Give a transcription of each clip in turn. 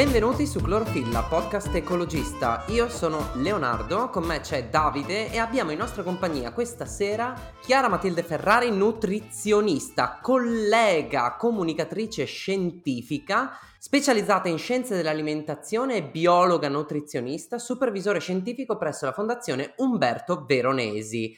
Benvenuti su Clorofilla, podcast ecologista. Io sono Leonardo, con me c'è Davide e abbiamo in nostra compagnia questa sera Chiara Matilde Ferrari, nutrizionista, collega, comunicatrice scientifica, specializzata in scienze dell'alimentazione e biologa nutrizionista, supervisore scientifico presso la Fondazione Umberto Veronesi.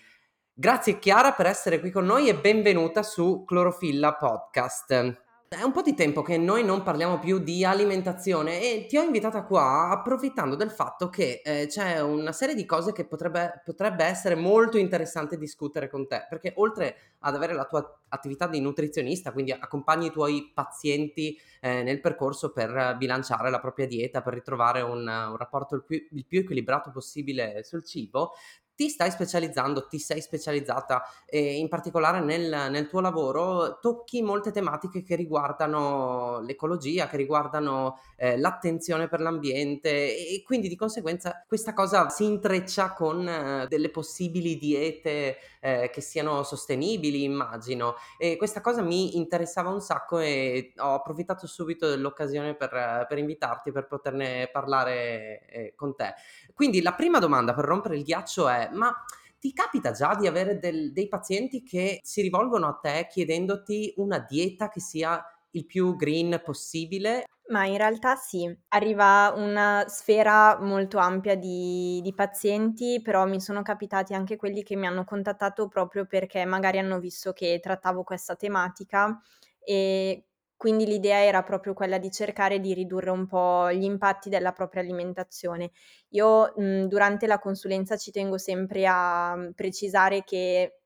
Grazie Chiara per essere qui con noi e benvenuta su Clorofilla Podcast. È un po' di tempo che noi non parliamo più di alimentazione e ti ho invitata qua approfittando del fatto che eh, c'è una serie di cose che potrebbe, potrebbe, essere molto interessante discutere con te, perché oltre ad avere la tua attività di nutrizionista, quindi accompagni i tuoi pazienti eh, nel percorso per bilanciare la propria dieta, per ritrovare un, un rapporto il più, il più equilibrato possibile sul cibo, ti stai specializzando, ti sei specializzata e in particolare nel, nel, tuo lavoro tocchi molte tematiche che riguardano l'ecologia, che riguardano eh, l'attenzione per l'ambiente e quindi di conseguenza questa cosa si intreccia con eh, delle possibili diete eh, che siano sostenibili, immagino. E questa cosa mi interessava un sacco e ho approfittato subito dell'occasione per, per invitarti, per poterne parlare eh, con te. Quindi la prima domanda per rompere il ghiaccio è, ma ti capita già di avere del, dei pazienti che si rivolgono a te chiedendoti una dieta che sia il più green possibile? Ma in realtà sì, arriva una sfera molto ampia di, di, pazienti, però mi sono capitati anche quelli che mi hanno contattato proprio perché magari hanno visto che trattavo questa tematica e quindi l'idea era proprio quella di cercare di ridurre un po' gli impatti della propria alimentazione. Io mh, durante la consulenza ci tengo sempre a precisare che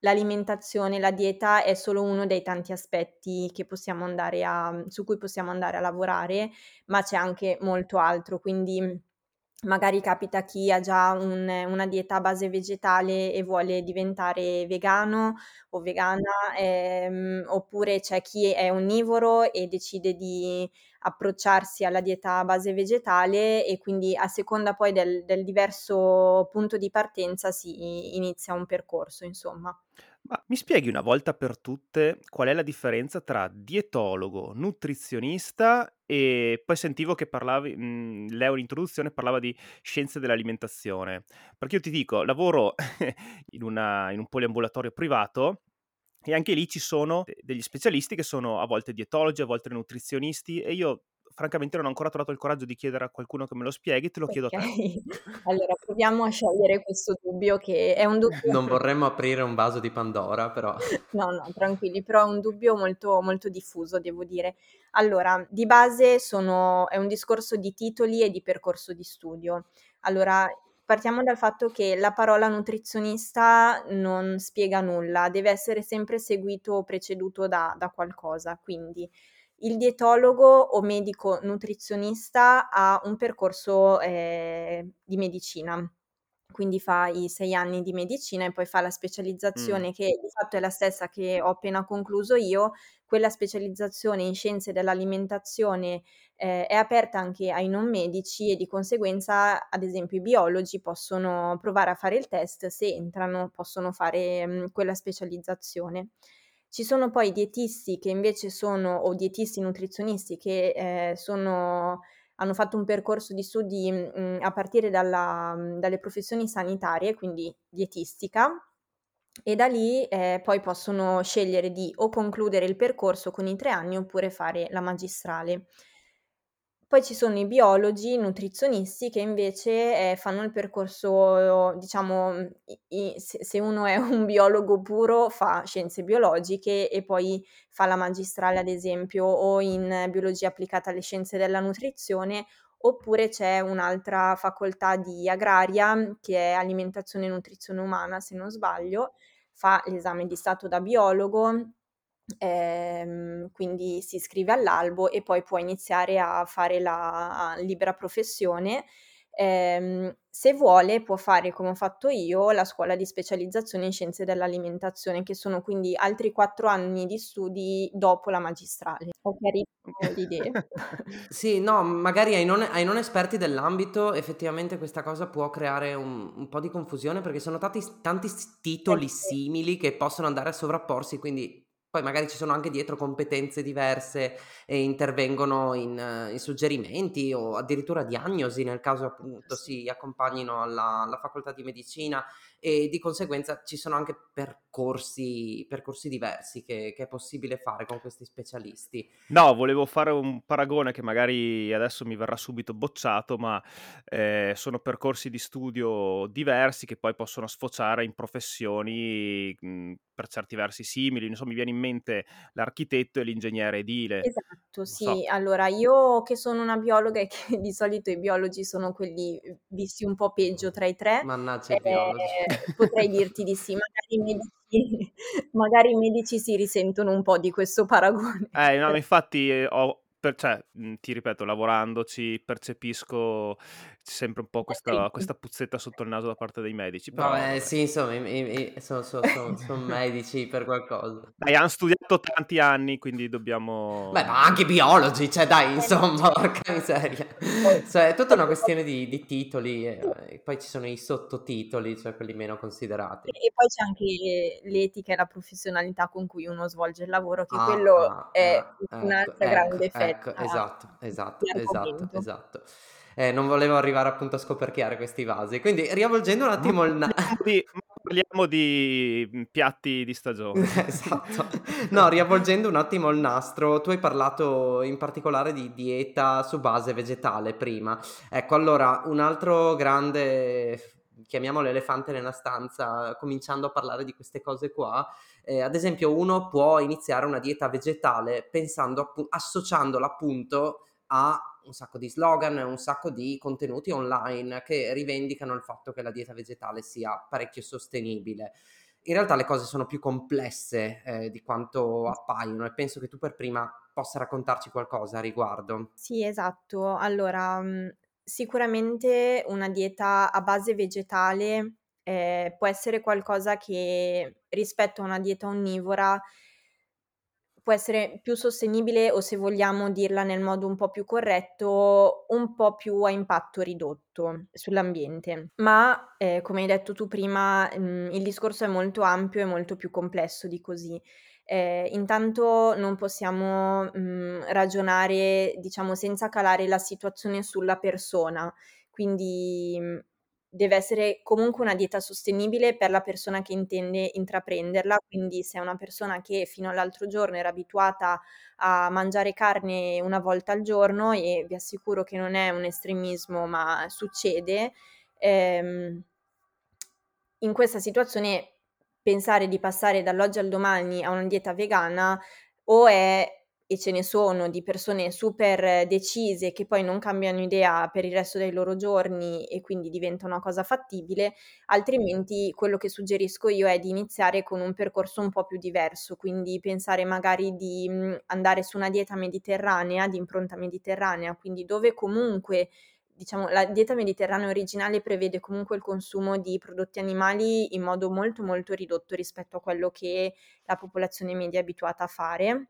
l'alimentazione, la dieta è solo uno dei tanti aspetti a, su cui possiamo andare a lavorare, ma c'è anche molto altro, quindi magari capita chi ha già un, una dieta a base vegetale e vuole diventare vegano o vegana, ehm, oppure c'è chi è onnivoro e decide di approcciarsi alla dieta a base vegetale e quindi a seconda poi del, del diverso punto di partenza si inizia un percorso, insomma. Ma mi spieghi una volta per tutte qual è la differenza tra dietologo, nutrizionista e poi sentivo che parlavi, mhmm, Leo in introduzione parlava di scienze dell'alimentazione. Perché io ti dico, lavoro in una in un poliambulatorio privato e anche lì ci sono degli specialisti che sono a volte dietologi, a volte nutrizionisti e io francamente non ho ancora trovato il coraggio di chiedere a qualcuno che me lo spieghi, te lo chiedo a te. Allora proviamo a sciogliere questo dubbio che è un dubbio Non vorremmo aprire un vaso di Pandora, però No, no, tranquilli, però è un dubbio molto, molto diffuso, devo dire. Allora, di base sono è un discorso di titoli e di percorso di studio. Allora, partiamo dal fatto che la parola nutrizionista non spiega nulla, deve essere sempre seguito o preceduto da da qualcosa, quindi il dietologo o medico nutrizionista ha un percorso eh, di medicina, quindi fa i sei anni di medicina e poi fa la specializzazione mm. che di fatto è la stessa che ho appena concluso io. Quella specializzazione in scienze dell'alimentazione eh, è aperta anche ai non medici e di conseguenza, ad esempio, i biologi possono provare a fare il test, se entrano possono fare mh, mm, quella specializzazione. Ci sono poi dietisti che invece sono, o dietisti nutrizionisti che eh, sono, hanno fatto un percorso di studi mh, mm, a partire dalla, dalle professioni sanitarie, quindi dietistica, e da lì eh, poi possono scegliere di o concludere il percorso con i tre anni oppure fare la magistrale. Poi ci sono i biologi, i nutrizionisti che invece eh, fanno il percorso, diciamo, i, se, se, uno è un biologo puro fa scienze biologiche e poi fa la magistrale ad esempio o in biologia applicata alle scienze della nutrizione oppure c'è un'altra facoltà di agraria che è alimentazione e nutrizione umana se non sbaglio, fa l'esame di stato da biologo Ehm, quindi si iscrive all'albo e poi può iniziare a fare la libera professione. Ehm, se vuole può fare come ho fatto io la scuola di specializzazione in scienze dell'alimentazione, che sono quindi altri quattro anni di studi dopo la magistrale. Ho chiarito l'idea. sì, no, magari ai non, ai non, esperti dell'ambito effettivamente questa cosa può creare un, un po' di confusione perché sono tanti, tanti titoli simili che possono andare a sovrapporsi, quindi poi magari ci sono anche dietro competenze diverse e intervengono in, in suggerimenti o addirittura diagnosi nel caso appunto si accompagnino alla, alla facoltà di medicina e di conseguenza ci sono anche percorsi, percorsi diversi che, che, è possibile fare con questi specialisti. No, volevo fare un paragone che magari adesso mi verrà subito bocciato, ma eh, sono percorsi di studio diversi che poi possono sfociare in professioni mh, per certi versi simili. Insomma, mi viene in mente l'architetto e l'ingegnere edile. Esatto, sì. So. Allora, io che sono una biologa e che di solito i biologi sono quelli visti un po' peggio tra i tre. Mannaggia i biologi. Eh, potrei dirti di sì, magari i medici, magari i medici si risentono un po' di questo paragone. Eh, no, infatti eh, ho, per, cioè, mhmm, ti ripeto, lavorandoci percepisco sempre un po' questa, questa puzzetta sotto il naso da parte dei medici. Però, vabbè, vabbè. sì, insomma, sono so, so, so medici per qualcosa. Dai, hanno studiato tanti anni, quindi dobbiamo... Beh, ma anche biologi, cioè dai, insomma, porca miseria. Cioè, è tutta una questione di, di titoli e, e, poi ci sono i sottotitoli, cioè quelli meno considerati. E poi c'è anche l'etica e la professionalità con cui uno svolge il lavoro, che ah, quello ah, è ah, un'altra ecco, grande ecco, Ecco, esatto, esatto, esatto, esatto. Eh, non volevo arrivare appunto a scoperchiare questi vasi. Quindi riavvolgendo un attimo il naso. Parliamo di mhmm, piatti di stagione. esatto. No, riavvolgendo un attimo il nastro, tu hai parlato in particolare di dieta su base vegetale prima. Ecco, allora, un altro grande, chiamiamolo elefante nella stanza, cominciando a parlare di queste cose qua, eh, ad esempio uno può iniziare una dieta vegetale pensando, appu- associandola appunto a un sacco di slogan, un sacco di contenuti online che rivendicano il fatto che la dieta vegetale sia parecchio sostenibile. In realtà le cose sono più complesse eh, di quanto appaiono e penso che tu per prima possa raccontarci qualcosa a riguardo. Sì, esatto. Allora, mm, sicuramente una dieta a base vegetale eh, può essere qualcosa che rispetto a una dieta onnivora può essere più sostenibile o se vogliamo dirla nel modo un po' più corretto, un po' più a impatto ridotto sull'ambiente. Ma eh, come hai detto tu prima, mh, mhmm, il discorso è molto ampio e molto più complesso di così. Eh, intanto non possiamo mh, mhmm, ragionare, diciamo, senza calare la situazione sulla persona. Quindi mhmm, deve essere comunque una dieta sostenibile per la persona che intende intraprenderla, quindi se è una persona che fino all'altro giorno era abituata a mangiare carne una volta al giorno e vi assicuro che non è un estremismo, ma succede, ehm, in questa situazione pensare di passare dall'oggi al domani a una dieta vegana o è e ce ne sono di persone super decise che poi non cambiano idea per il resto dei loro giorni e quindi diventa una cosa fattibile, altrimenti quello che suggerisco io è di iniziare con un percorso un po' più diverso, quindi pensare magari di mhmm, andare su una dieta mediterranea, di impronta mediterranea, quindi dove comunque diciamo, la dieta mediterranea originale prevede comunque il consumo di prodotti animali in modo molto molto ridotto rispetto a quello che la popolazione media è abituata a fare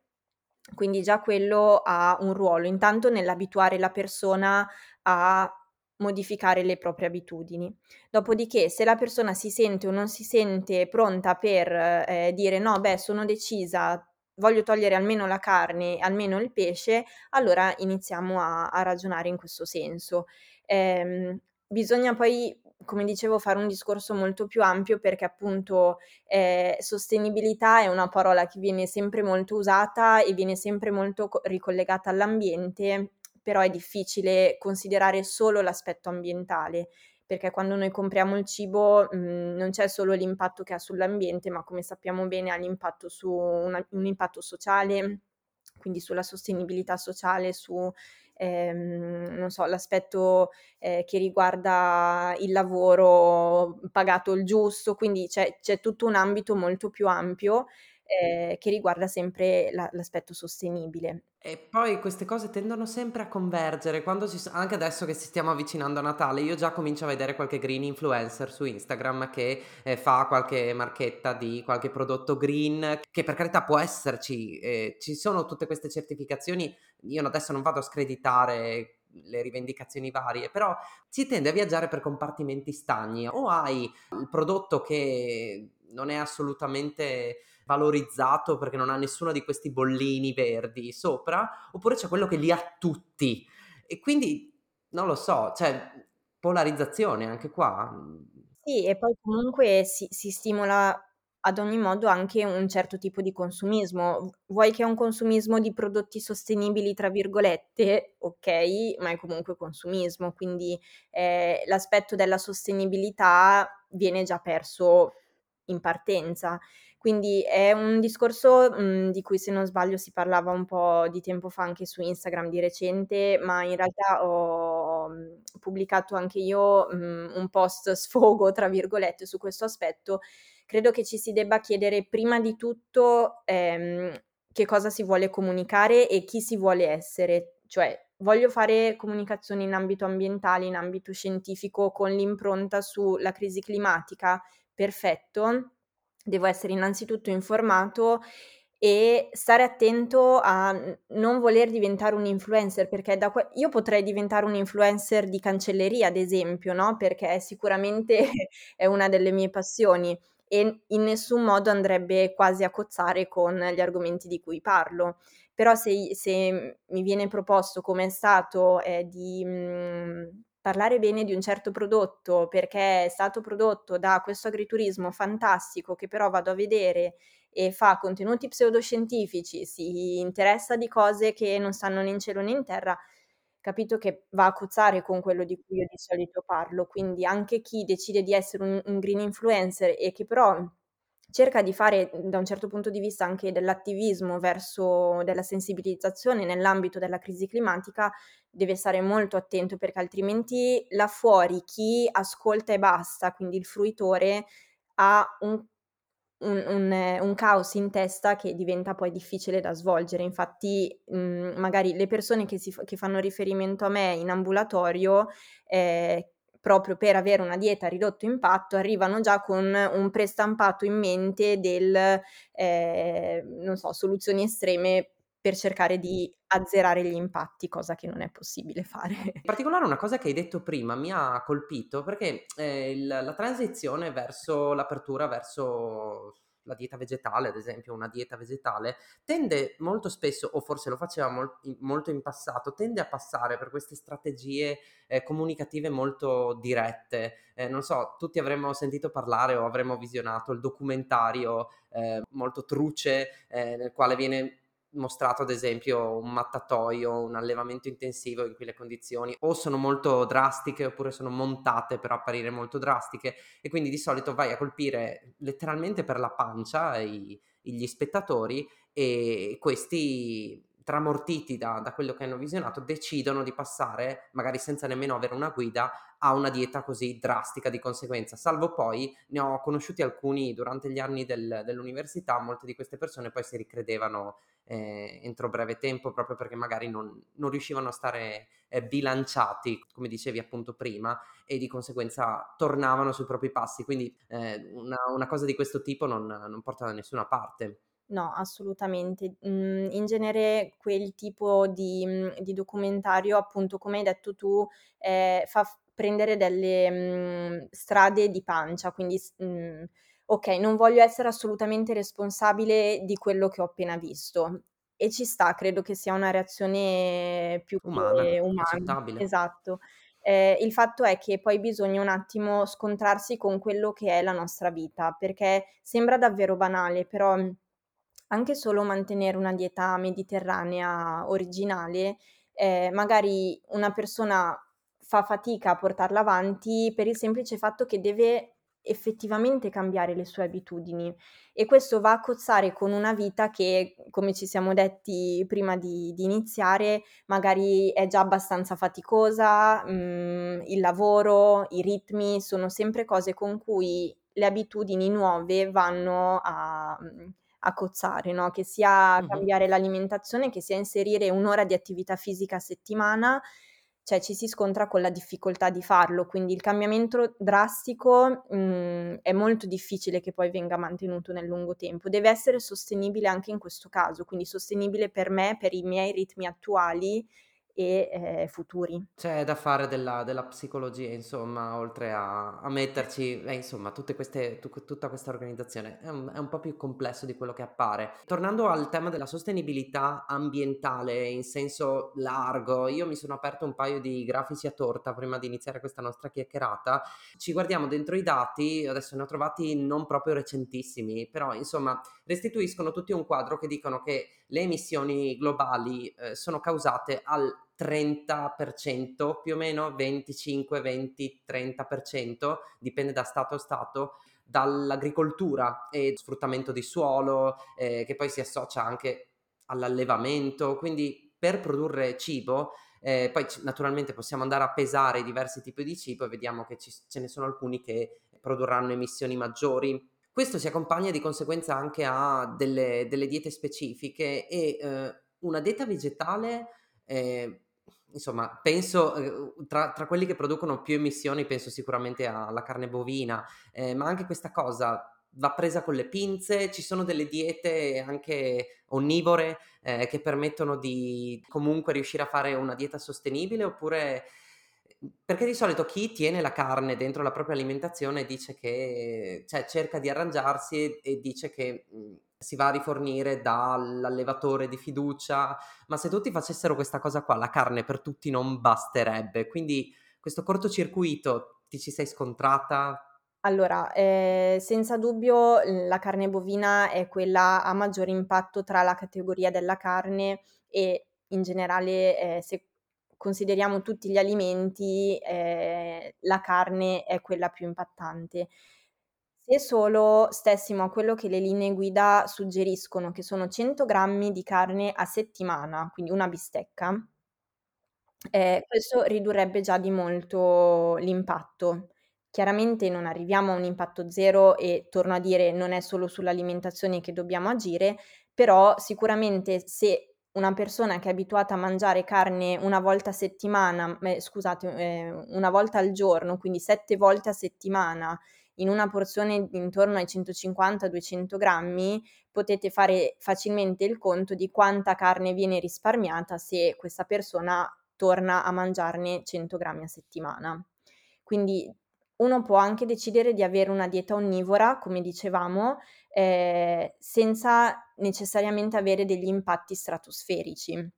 quindi già quello ha un ruolo, intanto nell'abituare la persona a modificare le proprie abitudini. Dopodiché, se la persona si sente o non si sente pronta per eh, dire no, beh, sono decisa, voglio togliere almeno la carne, almeno il pesce, allora iniziamo a, a ragionare in questo senso. Eh, bisogna poi come dicevo, fare un discorso molto più ampio perché appunto eh, sostenibilità è una parola che viene sempre molto usata e viene sempre molto co- ricollegata all'ambiente, però è difficile considerare solo l'aspetto ambientale perché quando noi compriamo il cibo mh, mhmm, non c'è solo l'impatto che ha sull'ambiente, ma come sappiamo bene ha l'impatto su una, un impatto sociale, quindi sulla sostenibilità sociale, su ehm, non so, l'aspetto eh, che riguarda il lavoro pagato il giusto, quindi c'è, c'è tutto un ambito molto più ampio eh, che riguarda sempre la, l'aspetto sostenibile. E poi queste cose tendono sempre a convergere, quando ci, anche adesso che ci stiamo avvicinando a Natale, io già comincio a vedere qualche green influencer su Instagram che eh, fa qualche marchetta di qualche prodotto green, che per carità può esserci, eh, ci sono tutte queste certificazioni, io adesso non vado a screditare le rivendicazioni varie, però si tende a viaggiare per compartimenti stagni o hai il prodotto che non è assolutamente valorizzato perché non ha nessuno di questi bollini verdi sopra, oppure c'è quello che li ha tutti. E quindi non lo so, cioè polarizzazione anche qua. Sì, e poi comunque si si stimola ad ogni modo anche un certo tipo di consumismo. Vuoi che è un consumismo di prodotti "sostenibili" tra virgolette, okay, ma è comunque consumismo, quindi, ehm, l'aspetto della sostenibilità viene già perso in partenza. Quindi è un discorso, mhmm, di cui se non sbaglio si parlava un po' di tempo fa anche su Instagram di recente, ma in realtà ho, mhmm, pubblicato anche io, mhmm, un post "sfogo" tra virgolette su questo aspetto. Credo che ci si debba chiedere prima di tutto, ehm, che cosa si vuole comunicare e chi si vuole essere. Cioè, voglio fare comunicazione in ambito ambientale, in ambito scientifico, con l'impronta sulla crisi climatica? Perfetto devo essere innanzitutto informato e stare attento a non voler diventare un influencer, perché da que io potrei diventare un influencer di cancelleria, ad esempio, no, perché sicuramente è una delle mie passioni e in nessun modo andrebbe quasi a cozzare con gli argomenti di cui parlo. Però se se mi viene proposto, come è stato, ehm, di, mhmm parlare bene di un certo prodotto perché è stato prodotto da questo agriturismo fantastico che però vado a vedere e fa contenuti pseudoscientifici, si interessa di cose che non stanno né in cielo né in terra, capito che va a cozzare con quello di cui io di solito parlo. Quindi anche chi decide di essere un un green influencer e che però cerca di fare, da un certo punto di vista, anche dell'attivismo verso della sensibilizzazione nell'ambito della crisi climatica, deve stare molto attento perché altrimenti là fuori chi ascolta e basta, quindi il fruitore, ha un un un un caos in testa che diventa poi difficile da svolgere. Infatti, mhmm, magari le persone che si che fanno riferimento a me in ambulatorio, ehm, proprio per avere una dieta a ridotto impatto, arrivano già con un prestampato in mente del, ehm, non so, soluzioni estreme per cercare di azzerare gli impatti, cosa che non è possibile fare. In particolare una cosa che hai detto prima mi ha colpito perché, ehm, il la transizione verso l'apertura verso la dieta vegetale, ad esempio, una dieta vegetale, tende molto spesso, o forse lo faceva mol molto in passato, tende a passare per queste strategie, ehm, comunicative molto dirette. Ehm, non so, tutti avremmo sentito parlare o avremmo visionato il documentario, ehm, molto truce, ehm, nel quale viene mostrato ad esempio un mattatoio, un allevamento intensivo in cui le condizioni o sono molto drastiche oppure sono montate per apparire molto drastiche e quindi di solito vai a colpire letteralmente per la pancia i, gli spettatori e questi tramortiti da, da, quello che hanno visionato, decidono di passare, magari senza nemmeno avere una guida, a una dieta così drastica di conseguenza. Salvo poi, ne ho conosciuti alcuni durante gli anni del, dell'università, molte di queste persone poi si ricredevano eh, entro breve tempo proprio perché magari non, non riuscivano a stare eh, bilanciati, come dicevi appunto prima, e di conseguenza tornavano sui propri passi. Quindi eh, una, una, cosa di questo tipo non, non porta da nessuna parte. No, assolutamente. Mhmm, in genere quel tipo di mhmm, di documentario, appunto, come hai detto tu, ehm, fa prendere delle, mhmm, strade di pancia, quindi s okay, non voglio essere assolutamente responsabile di quello che ho appena visto. E ci sta, credo che sia una reazione più Umana, umana. Esatto. Ehm, il fatto è che poi bisogna un attimo scontrarsi con quello che è la nostra vita, perché sembra davvero banale, però anche solo mantenere una dieta mediterranea originale, ehm, magari una persona fa fatica a portarla avanti per il semplice fatto che deve effettivamente cambiare le sue abitudini. E questo va a cozzare con una vita che, come ci siamo detti prima di di iniziare, magari è già abbastanza faticosa, mhmm, il lavoro, i ritmi, sono sempre cose con cui le abitudini nuove vanno a mhmm, a cozzare, no, che sia cambiare l'alimentazione, che sia inserire 1 ora di attività fisica a settimana, cioè ci si scontra con la difficoltà di farlo, quindi il cambiamento drastico, mhmm, è molto difficile che poi venga mantenuto nel lungo tempo. Deve essere sostenibile anche in questo caso, quindi sostenibile per me, per i miei ritmi attuali e eh, futuri. C'è da fare della, della psicologia, insomma, oltre a, a metterci, eh, insomma, queste, tu- tutta questa organizzazione è un, è un po' più complesso di quello che appare. Tornando al tema della sostenibilità ambientale in senso largo, io mi sono aperto un paio di grafici a torta prima di iniziare questa nostra chiacchierata. Ci guardiamo dentro i dati, adesso ne ho trovati non proprio recentissimi, però insomma restituiscono tutti un quadro che dicono che le emissioni globali eh, sono causate al 30%, più o meno 25, 20, 30%, dipende da stato a stato, dall'agricoltura e sfruttamento di suolo, eh, che poi si associa anche all'allevamento, quindi per produrre cibo, eh, poi naturalmente possiamo andare a pesare diversi tipi di cibo e vediamo che ci, ce ne sono alcuni che produrranno emissioni maggiori. Questo si accompagna di conseguenza anche a delle, delle diete specifiche e eh, una dieta vegetale eh, insomma, penso eh, tra, tra, quelli che producono più emissioni, penso sicuramente alla carne bovina, eh, ma anche questa cosa va presa con le pinze, ci sono delle diete anche onnivore eh, che permettono di comunque riuscire a fare una dieta sostenibile oppure perché di solito chi tiene la carne dentro la propria alimentazione dice che cioè, cerca di arrangiarsi e, dice che mh, si va a rifornire dall'allevatore di fiducia, ma se tutti facessero questa cosa qua, la carne per tutti non basterebbe. Quindi questo cortocircuito ti ci sei scontrata? Allora, eh, senza dubbio la carne bovina è quella a maggior impatto tra la categoria della carne e in generale, eh, se consideriamo tutti gli alimenti, eh, la carne è quella più impattante. Se solo stessimo a quello che le linee guida suggeriscono, che sono 100 grammi di carne a settimana, quindi una bistecca, eh, questo ridurrebbe già di molto l'impatto. Chiaramente non arriviamo a un impatto zero e torno a dire non è solo sull'alimentazione che dobbiamo agire, però sicuramente se una persona che è abituata a mangiare carne una volta a settimana, eh, scusate, eh, una volta al giorno, quindi sette volte a settimana, in una porzione intorno ai 150-200 grammi, potete fare facilmente il conto di quanta carne viene risparmiata se questa persona torna a mangiarne 100 grammi a settimana. Quindi uno può anche decidere di avere una dieta onnivora, come dicevamo, eh, senza necessariamente avere degli impatti stratosferici.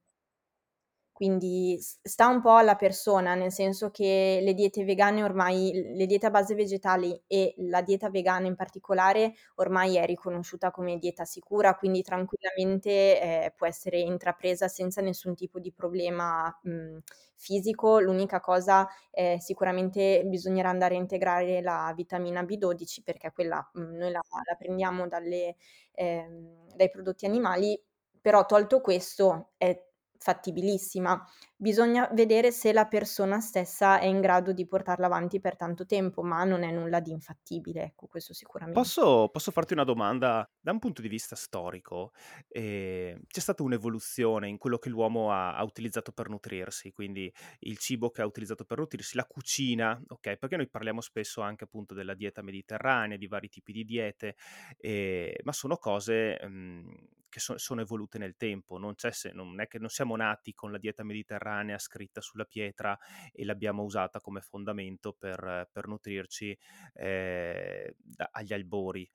Quindi sta un po' alla persona, nel senso che le diete vegane ormai, le diete a base vegetali e la dieta vegana in particolare ormai è riconosciuta come dieta sicura, quindi tranquillamente eh, può essere intrapresa senza nessun tipo di problema mh, fisico. L'unica cosa è sicuramente bisognerà andare a integrare la vitamina B12 perché quella mh, noi la, la prendiamo dalle, eh, dai prodotti animali, però tolto questo è fattibilissima. Bisogna vedere se la persona stessa è in grado di portarla avanti per tanto tempo, ma non è nulla di infattibile, ecco, questo sicuramente. Posso, posso farti una domanda da un punto di vista storico? Eh, c'è stata un'evoluzione in quello che l'uomo ha, ha, utilizzato per nutrirsi, quindi il cibo che ha utilizzato per nutrirsi, la cucina, ok? Perché noi parliamo spesso anche appunto della dieta mediterranea, di vari tipi di diete, eh, ma sono cose mh, mhmm, che so, sono evolute nel tempo, non, non, è che non siamo nati con la dieta mediterranea scritta sulla pietra e l'abbiamo usata come fondamento per, per nutrirci eh, da, agli albori.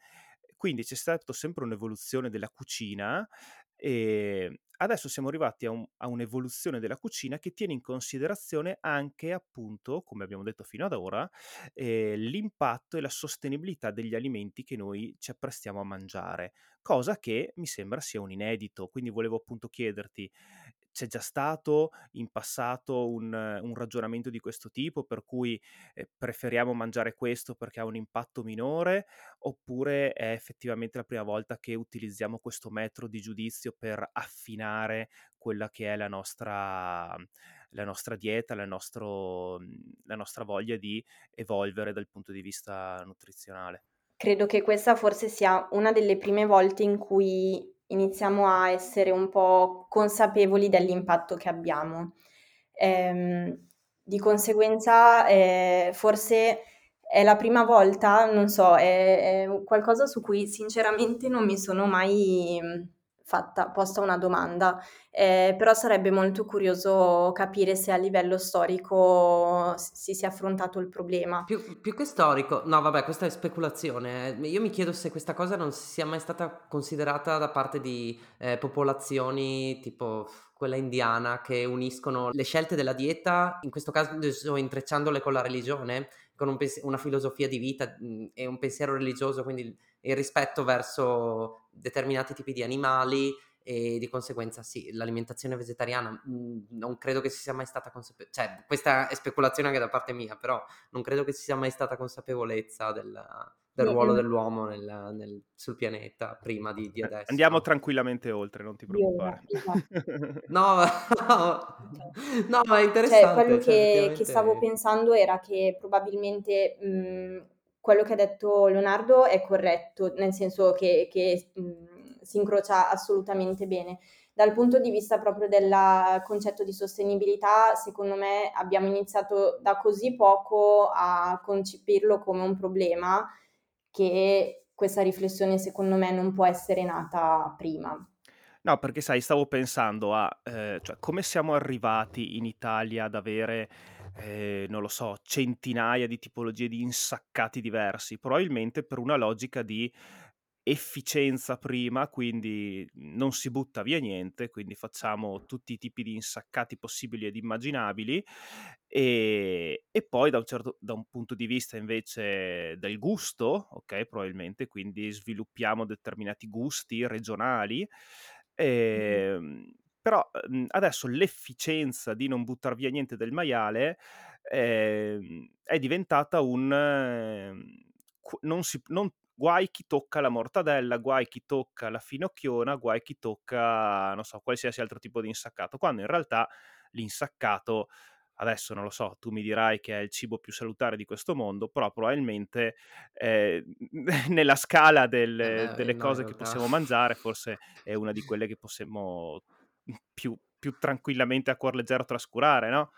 Quindi c'è stata sempre un'evoluzione della cucina e adesso siamo arrivati a, un, a, un'evoluzione della cucina che tiene in considerazione anche, appunto, come abbiamo detto fino ad ora, eh, l'impatto e la sostenibilità degli alimenti che noi ci apprestiamo a mangiare, cosa che mi sembra sia un inedito. Quindi volevo appunto chiederti, c'è già stato in passato un, un ragionamento di questo tipo per cui eh, preferiamo mangiare questo perché ha un impatto minore oppure è effettivamente la prima volta che utilizziamo questo metro di giudizio per affinare quella che è la nostra, la nostra dieta, la, nostro, la nostra voglia di evolvere dal punto di vista nutrizionale? Credo che questa forse sia una delle prime volte in cui iniziamo a essere un po' consapevoli dell'impatto che abbiamo. Ehm, di conseguenza, eh, forse è la prima volta, non so, è, è, qualcosa su cui sinceramente non mi sono mai fatta, posta una domanda, eh, però sarebbe molto curioso capire se a livello storico si sia affrontato il problema. Più, più, che storico, no vabbè questa è speculazione, io mi chiedo se questa cosa non sia mai stata considerata da parte di eh, popolazioni tipo quella indiana che uniscono le scelte della dieta, in questo caso intrecciandole con la religione, con un pens- una filosofia di vita mh, e un pensiero religioso, quindi il rispetto verso determinati tipi di animali e di conseguenza sì, l'alimentazione vegetariana mh, non credo che si sia mai stata consapevolezza, cioè questa è speculazione anche da parte mia, però non credo che ci sia mai stata consapevolezza della, del ruolo dell'uomo nel, nel, sul pianeta prima di, di, adesso. Andiamo tranquillamente oltre, non ti preoccupare. Esatto. no, no, no, ma è cioè, interessante. Cioè, quello che, che, stavo pensando era che probabilmente mh, quello che ha detto Leonardo è corretto, nel senso che, che mh, si incrocia assolutamente bene. Dal punto di vista proprio del concetto di sostenibilità, secondo me abbiamo iniziato da così poco a concepirlo come un problema che questa riflessione secondo me non può essere nata prima. No, perché sai, stavo pensando a eh, cioè, come siamo arrivati in Italia ad avere, eh, non lo so, centinaia di tipologie di insaccati diversi, probabilmente per una logica di efficienza prima, quindi non si butta via niente, quindi facciamo tutti i tipi di insaccati possibili ed immaginabili e, e poi da un, certo, da un punto di vista invece del gusto, ok, probabilmente, quindi sviluppiamo determinati gusti regionali, e, mm-hmm. Però mhmm, adesso l'efficienza di non buttare via niente del maiale eh, è diventata un... Eh, non si, non, guai chi tocca la mortadella, guai chi tocca la finocchiona, guai chi tocca, non so, qualsiasi altro tipo di insaccato, quando in realtà l'insaccato, adesso non lo so, tu mi dirai che è il cibo più salutare di questo mondo, però probabilmente eh, nella scala del, eh, delle no, cose che possiamo mangiare forse è una di quelle che possiamo più, più tranquillamente a cuor leggero trascurare, no?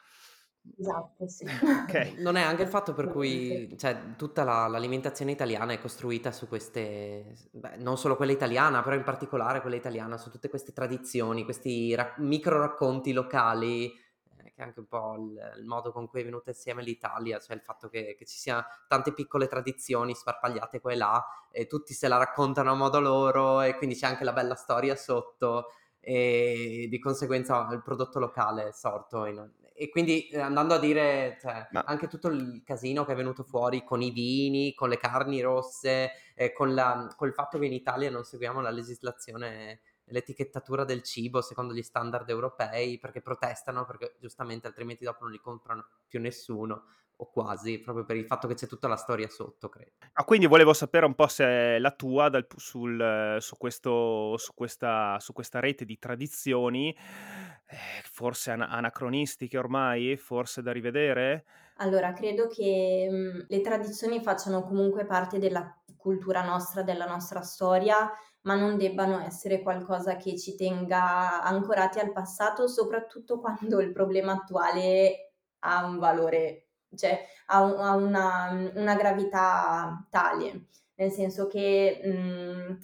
Esatto, sì. Okay. Non è anche il fatto per cui cioè, tutta la, l'alimentazione italiana è costruita su queste, beh, non solo quella italiana, però in particolare quella italiana, su tutte queste tradizioni, questi ra- micro racconti locali, eh, che è anche un po' il, il, modo con cui è venuta insieme l'Italia, cioè il fatto che, che ci siano tante piccole tradizioni sparpagliate qua e là, e tutti se la raccontano a modo loro, e quindi c'è anche la bella storia sotto e di conseguenza il prodotto locale è sorto in, e quindi eh, andando a dire cioè, Ma... anche tutto il casino che è venuto fuori con i vini, con le carni rosse, eh, con, la, con il fatto che in Italia non seguiamo la legislazione l'etichettatura del cibo secondo gli standard europei perché protestano perché giustamente altrimenti dopo non li comprano più nessuno o quasi, proprio per il fatto che c'è tutta la storia sotto, credo. Ah, quindi volevo sapere un po' se la tua dal, sul, su, questo, su, questa, su questa rete di tradizioni, eh, forse an- anacronistiche ormai, forse da rivedere? Allora, credo che mh, mhmm, le tradizioni facciano comunque parte della cultura nostra, della nostra storia, ma non debbano essere qualcosa che ci tenga ancorati al passato, soprattutto quando il problema attuale ha un valore cioè ha, un, ha una, una, gravità tale, nel senso che, mh, mhmm,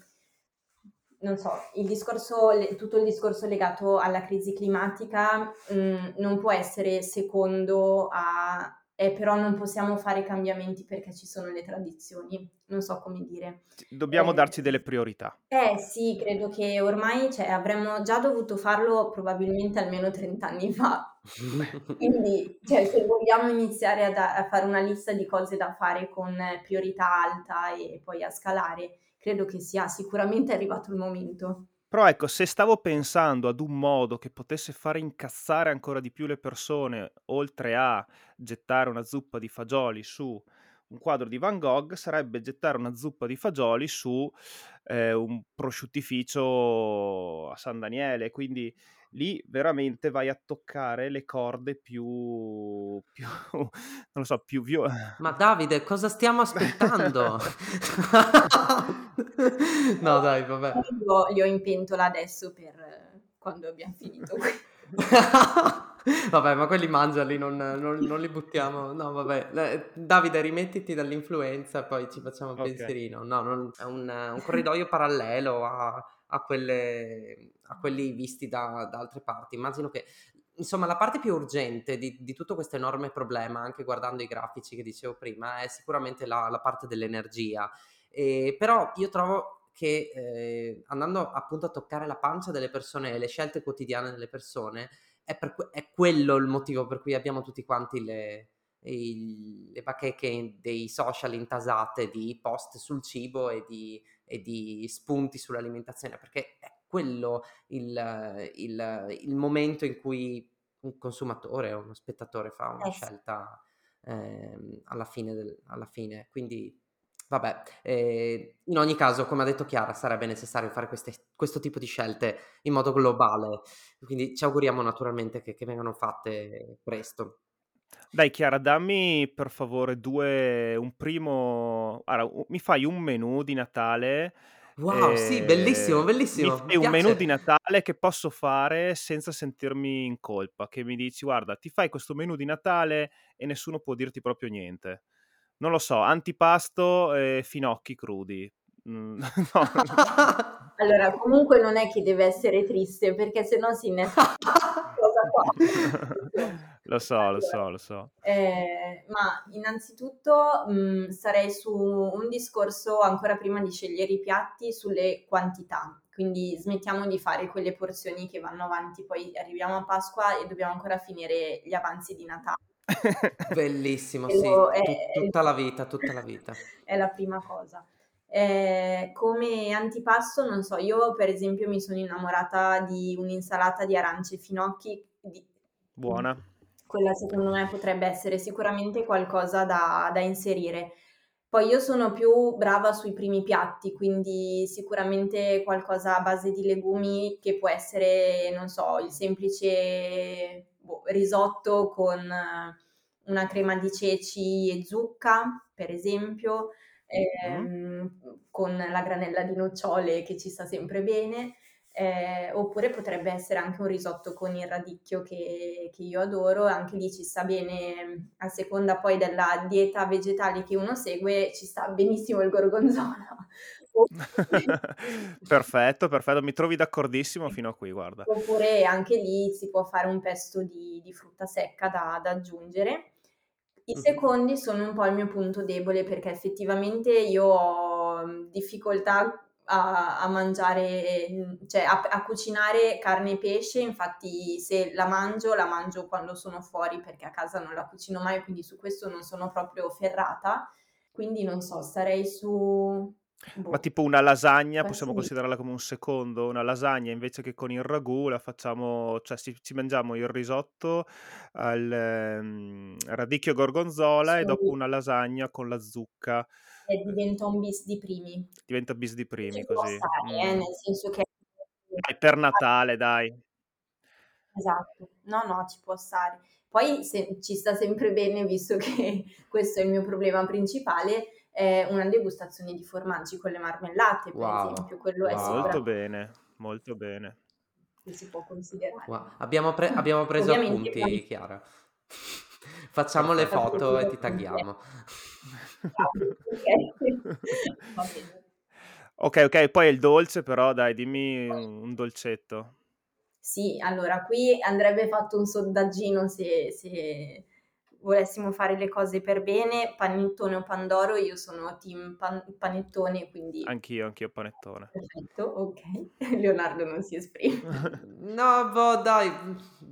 non so, il discorso, tutto il discorso legato alla crisi climatica mh, mhmm, non può essere secondo a eh, però non possiamo fare cambiamenti perché ci sono le tradizioni, non so come dire. Dobbiamo eh, darci delle priorità. Eh sì, credo che ormai cioè, avremmo già dovuto farlo probabilmente almeno 30 anni fa. Quindi cioè, se vogliamo iniziare a, da- a fare una lista di cose da fare con priorità alta e poi a scalare, credo che sia sicuramente arrivato il momento. Però ecco, se stavo pensando ad un modo che potesse fare incazzare ancora di più le persone, oltre a gettare una zuppa di fagioli su un quadro di Van Gogh, sarebbe gettare una zuppa di fagioli su eh, un prosciuttificio a San Daniele. Quindi lì veramente vai a toccare le corde più, più non lo so, più violente. Ma Davide, cosa stiamo aspettando? no, dai, vabbè. Io li ho in pentola adesso per quando abbiamo finito qui. vabbè, ma quelli mangiali, non, non, non, li buttiamo. No, vabbè. Eh, Davide, rimettiti dall'influenza, poi ci facciamo un okay. pensierino. No, non, è un, un corridoio parallelo a a, quelle, a quelli visti da, da altre parti. Immagino che insomma, la parte più urgente di, di, tutto questo enorme problema, anche guardando i grafici che dicevo prima, è sicuramente la, la parte dell'energia. E, però io trovo che eh, andando appunto a toccare la pancia delle persone e le scelte quotidiane delle persone, è, per, è quello il motivo per cui abbiamo tutti quanti le, le bacheche dei social intasate di post sul cibo e di, e di spunti sull'alimentazione, perché è quello il, il, il, momento in cui un consumatore o uno spettatore fa una eh scelta eh, alla, fine del, alla fine. Quindi, vabbè, eh, in ogni caso, come ha detto Chiara, sarebbe necessario fare queste, questo tipo di scelte in modo globale. Quindi ci auguriamo naturalmente che, che vengano fatte presto. Dai Chiara, dammi per favore due, un primo, allora, mi fai un menù di Natale Wow, sì, bellissimo, Ehm, bellissimo, mi mi fai un menù di. Natale che posso fare senza sentirmi in colpa, che mi dici: "Guarda, ti fai questo menù di Natale e nessuno può dirti proprio niente." Non lo so, antipasto e finocchi crudi. Mhmm, no. Allora, comunque non è che deve essere triste, perché se no si qua. Lo so, lo so, lo so. Ehm, ma innanzitutto, mhmm, sarei su un discorso ancora prima di scegliere i piatti, sulle quantità. Quindi smettiamo di fare quelle porzioni che vanno avanti, poi arriviamo a Pasqua e dobbiamo ancora finire gli avanzi di Natale. Bellissimo, sì, è tut tutta la vita, tutta la vita. è la prima cosa. Ehm, come antipasto, non so, io per esempio mi sono innamorata di un'insalata di arance e finocchi di Buona. quella secondo me potrebbe essere sicuramente qualcosa da, da inserire. Poi io sono più brava sui primi piatti, quindi sicuramente qualcosa a base di legumi che può essere, non so, il semplice boh, risotto con una crema di ceci e zucca, per esempio, Mh. ehm, con la granella di nocciole che ci sta sempre bene. Eh, oppure potrebbe essere anche un risotto con il radicchio che, che, io adoro, anche lì ci sta bene, a seconda poi della dieta vegetale che uno segue, ci sta benissimo il gorgonzola. perfetto, perfetto, mi trovi d'accordissimo fino a qui, guarda. Oppure anche lì si può fare un pesto di, di frutta secca da, da aggiungere. I secondi sono un po' il mio punto debole perché effettivamente io ho difficoltà a, a mangiare, cioè a, a, cucinare carne e pesce, infatti se la mangio, la mangio quando sono fuori perché a casa non la cucino mai, quindi su questo non sono proprio ferrata, quindi non so, starei su... Boh. Ma tipo una lasagna, possiamo considerarla come un secondo? Una lasagna invece che con il ragù la facciamo, cioè ci, ci mangiamo il risotto al um, radicchio gorgonzola e dopo una lasagna con la zucca e diventa un bis di primi. Diventa bis di primi ci così. Stare, eh, mm. eh, nel senso che... Dai, per Natale, dai. Esatto, no, no, ci può stare. Poi se, ci sta sempre bene, visto che questo è il mio problema principale, eh, una degustazione di formaggi con le marmellate, per wow. esempio. Quello wow. è molto bene, molto bene. Che si può considerare. Wow. Abbiamo, pre- abbiamo, preso appunti. Chiara. Facciamo le foto e ti tagghiamo. ok, ok, poi il dolce però, dai, dimmi un dolcetto. Sì, allora qui andrebbe fatto un sondaggino se, se volessimo fare le cose per bene, panettone o pandoro, io sono team pan- panettone, quindi... Anch'io, anch'io panettone. Perfetto, ok. Leonardo non si esprime. no, boh, dai,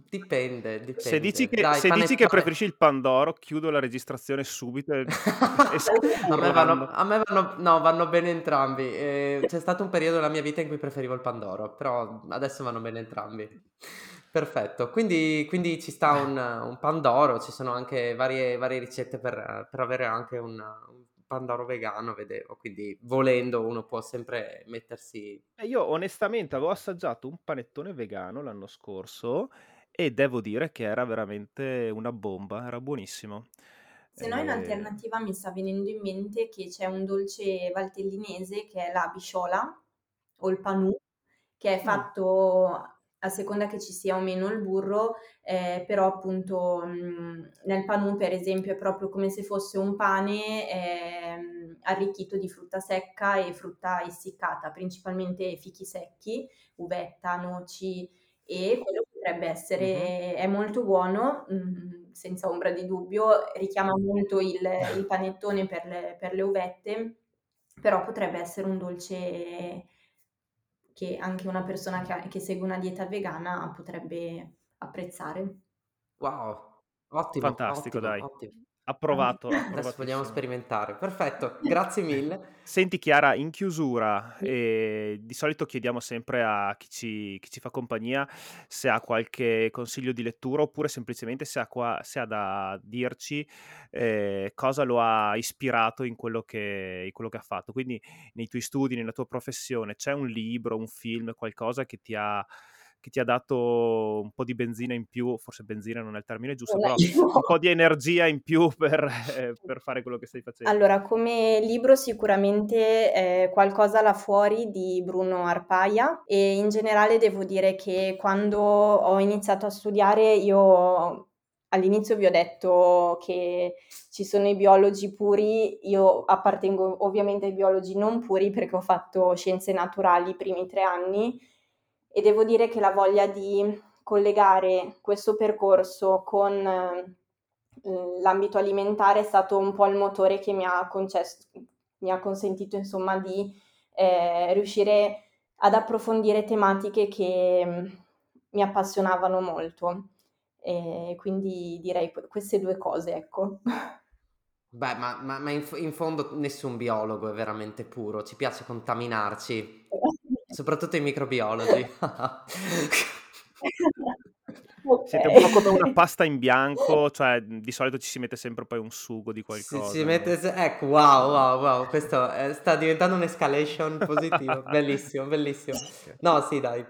dipende, dipende. Se dici che, dai, se dici che preferisci il pandoro, chiudo la registrazione subito e... e a, me vanno, a me vanno, no, vanno bene entrambi. Eh, c'è stato un periodo nella mia vita in cui preferivo il pandoro, però adesso vanno bene entrambi. Perfetto, quindi, quindi ci sta un, un, pandoro, ci sono anche varie, varie ricette per, per, avere anche un, un, pandoro vegano, vedevo, quindi volendo uno può sempre mettersi... Eh, io onestamente avevo assaggiato un panettone vegano l'anno scorso e devo dire che era veramente una bomba, era buonissimo. Se no in Eh, alternativa mi sta venendo in mente che c'è un dolce valtellinese che è la bisciola o il panù, che è Mm. fatto a seconda che ci sia o meno il burro, eh, però appunto mh, nel panù per esempio è proprio come se fosse un pane, ehm, arricchito di frutta secca e frutta essiccata, principalmente fichi secchi, uvetta, noci e quello potrebbe essere, è molto buono, mh, senza ombra di dubbio, richiama molto il, il panettone per le, per le uvette, però potrebbe essere un dolce che anche una persona che, che segue una dieta vegana potrebbe apprezzare. Wow, ottimo. Fantastico, ottimo, dai. Ottimo. Approvato. Adesso vogliamo sperimentare. Perfetto, grazie mille. Senti Chiara, in chiusura, eh, di solito chiediamo sempre a chi ci, chi ci, fa compagnia se ha qualche consiglio di lettura oppure semplicemente se ha, qua, se ha da dirci eh, cosa lo ha ispirato in quello, che, in quello che ha fatto. Quindi nei tuoi studi, nella tua professione, c'è un libro, un film, qualcosa che ti ha che ti ha dato un po' di benzina in più, forse benzina non è il termine giusto, però un po' di energia in più per, eh, per fare quello che stai facendo. Allora, come libro sicuramente eh, qualcosa là fuori di Bruno Arpaia e in generale devo dire che quando ho iniziato a studiare io all'inizio vi ho detto che ci sono i biologi puri, io appartengo ovviamente ai biologi non puri perché ho fatto scienze naturali i primi tre anni e devo dire che la voglia di collegare questo percorso con eh, l'ambito alimentare è stato un po' il motore che mi ha, concesso, mi ha consentito insomma di eh, riuscire ad approfondire tematiche che mm, mi appassionavano molto. E quindi direi queste due cose, ecco. Beh, ma, ma, ma in, in, fondo nessun biologo è veramente puro, ci piace contaminarci. Soprattutto i microbiologi. Okay. Siete un po' come una pasta in bianco, cioè di solito ci si mette sempre poi un sugo di qualcosa. Si, si mette, ecco, wow, wow, wow, questo è, sta diventando un'escalation positiva, bellissimo, bellissimo. No, sì, dai.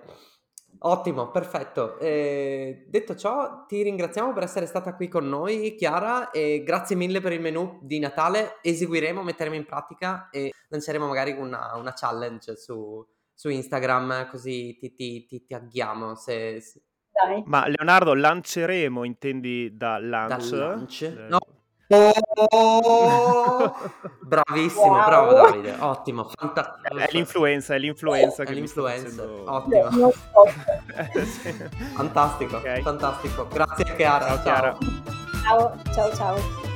Ottimo, perfetto. Eh, detto ciò, ti ringraziamo per essere stata qui con noi, Chiara, e grazie mille per il menù di Natale. Eseguiremo, metteremo in pratica e lanceremo magari una, una challenge su, su Instagram, così ti, ti, ti, ti agghiamo. Se, se... Ma Leonardo, lanceremo, intendi da lunch? Da lunch? Eh... No. Oh! Bravissimo, wow. bravo Davide, ottimo, fantastico. È l'influenza, è l'influenza. È l'influenza, facendo... ottimo. fantastico, okay. fantastico. Grazie Chiara. Ciao, ciao. Ciao, ciao, ciao.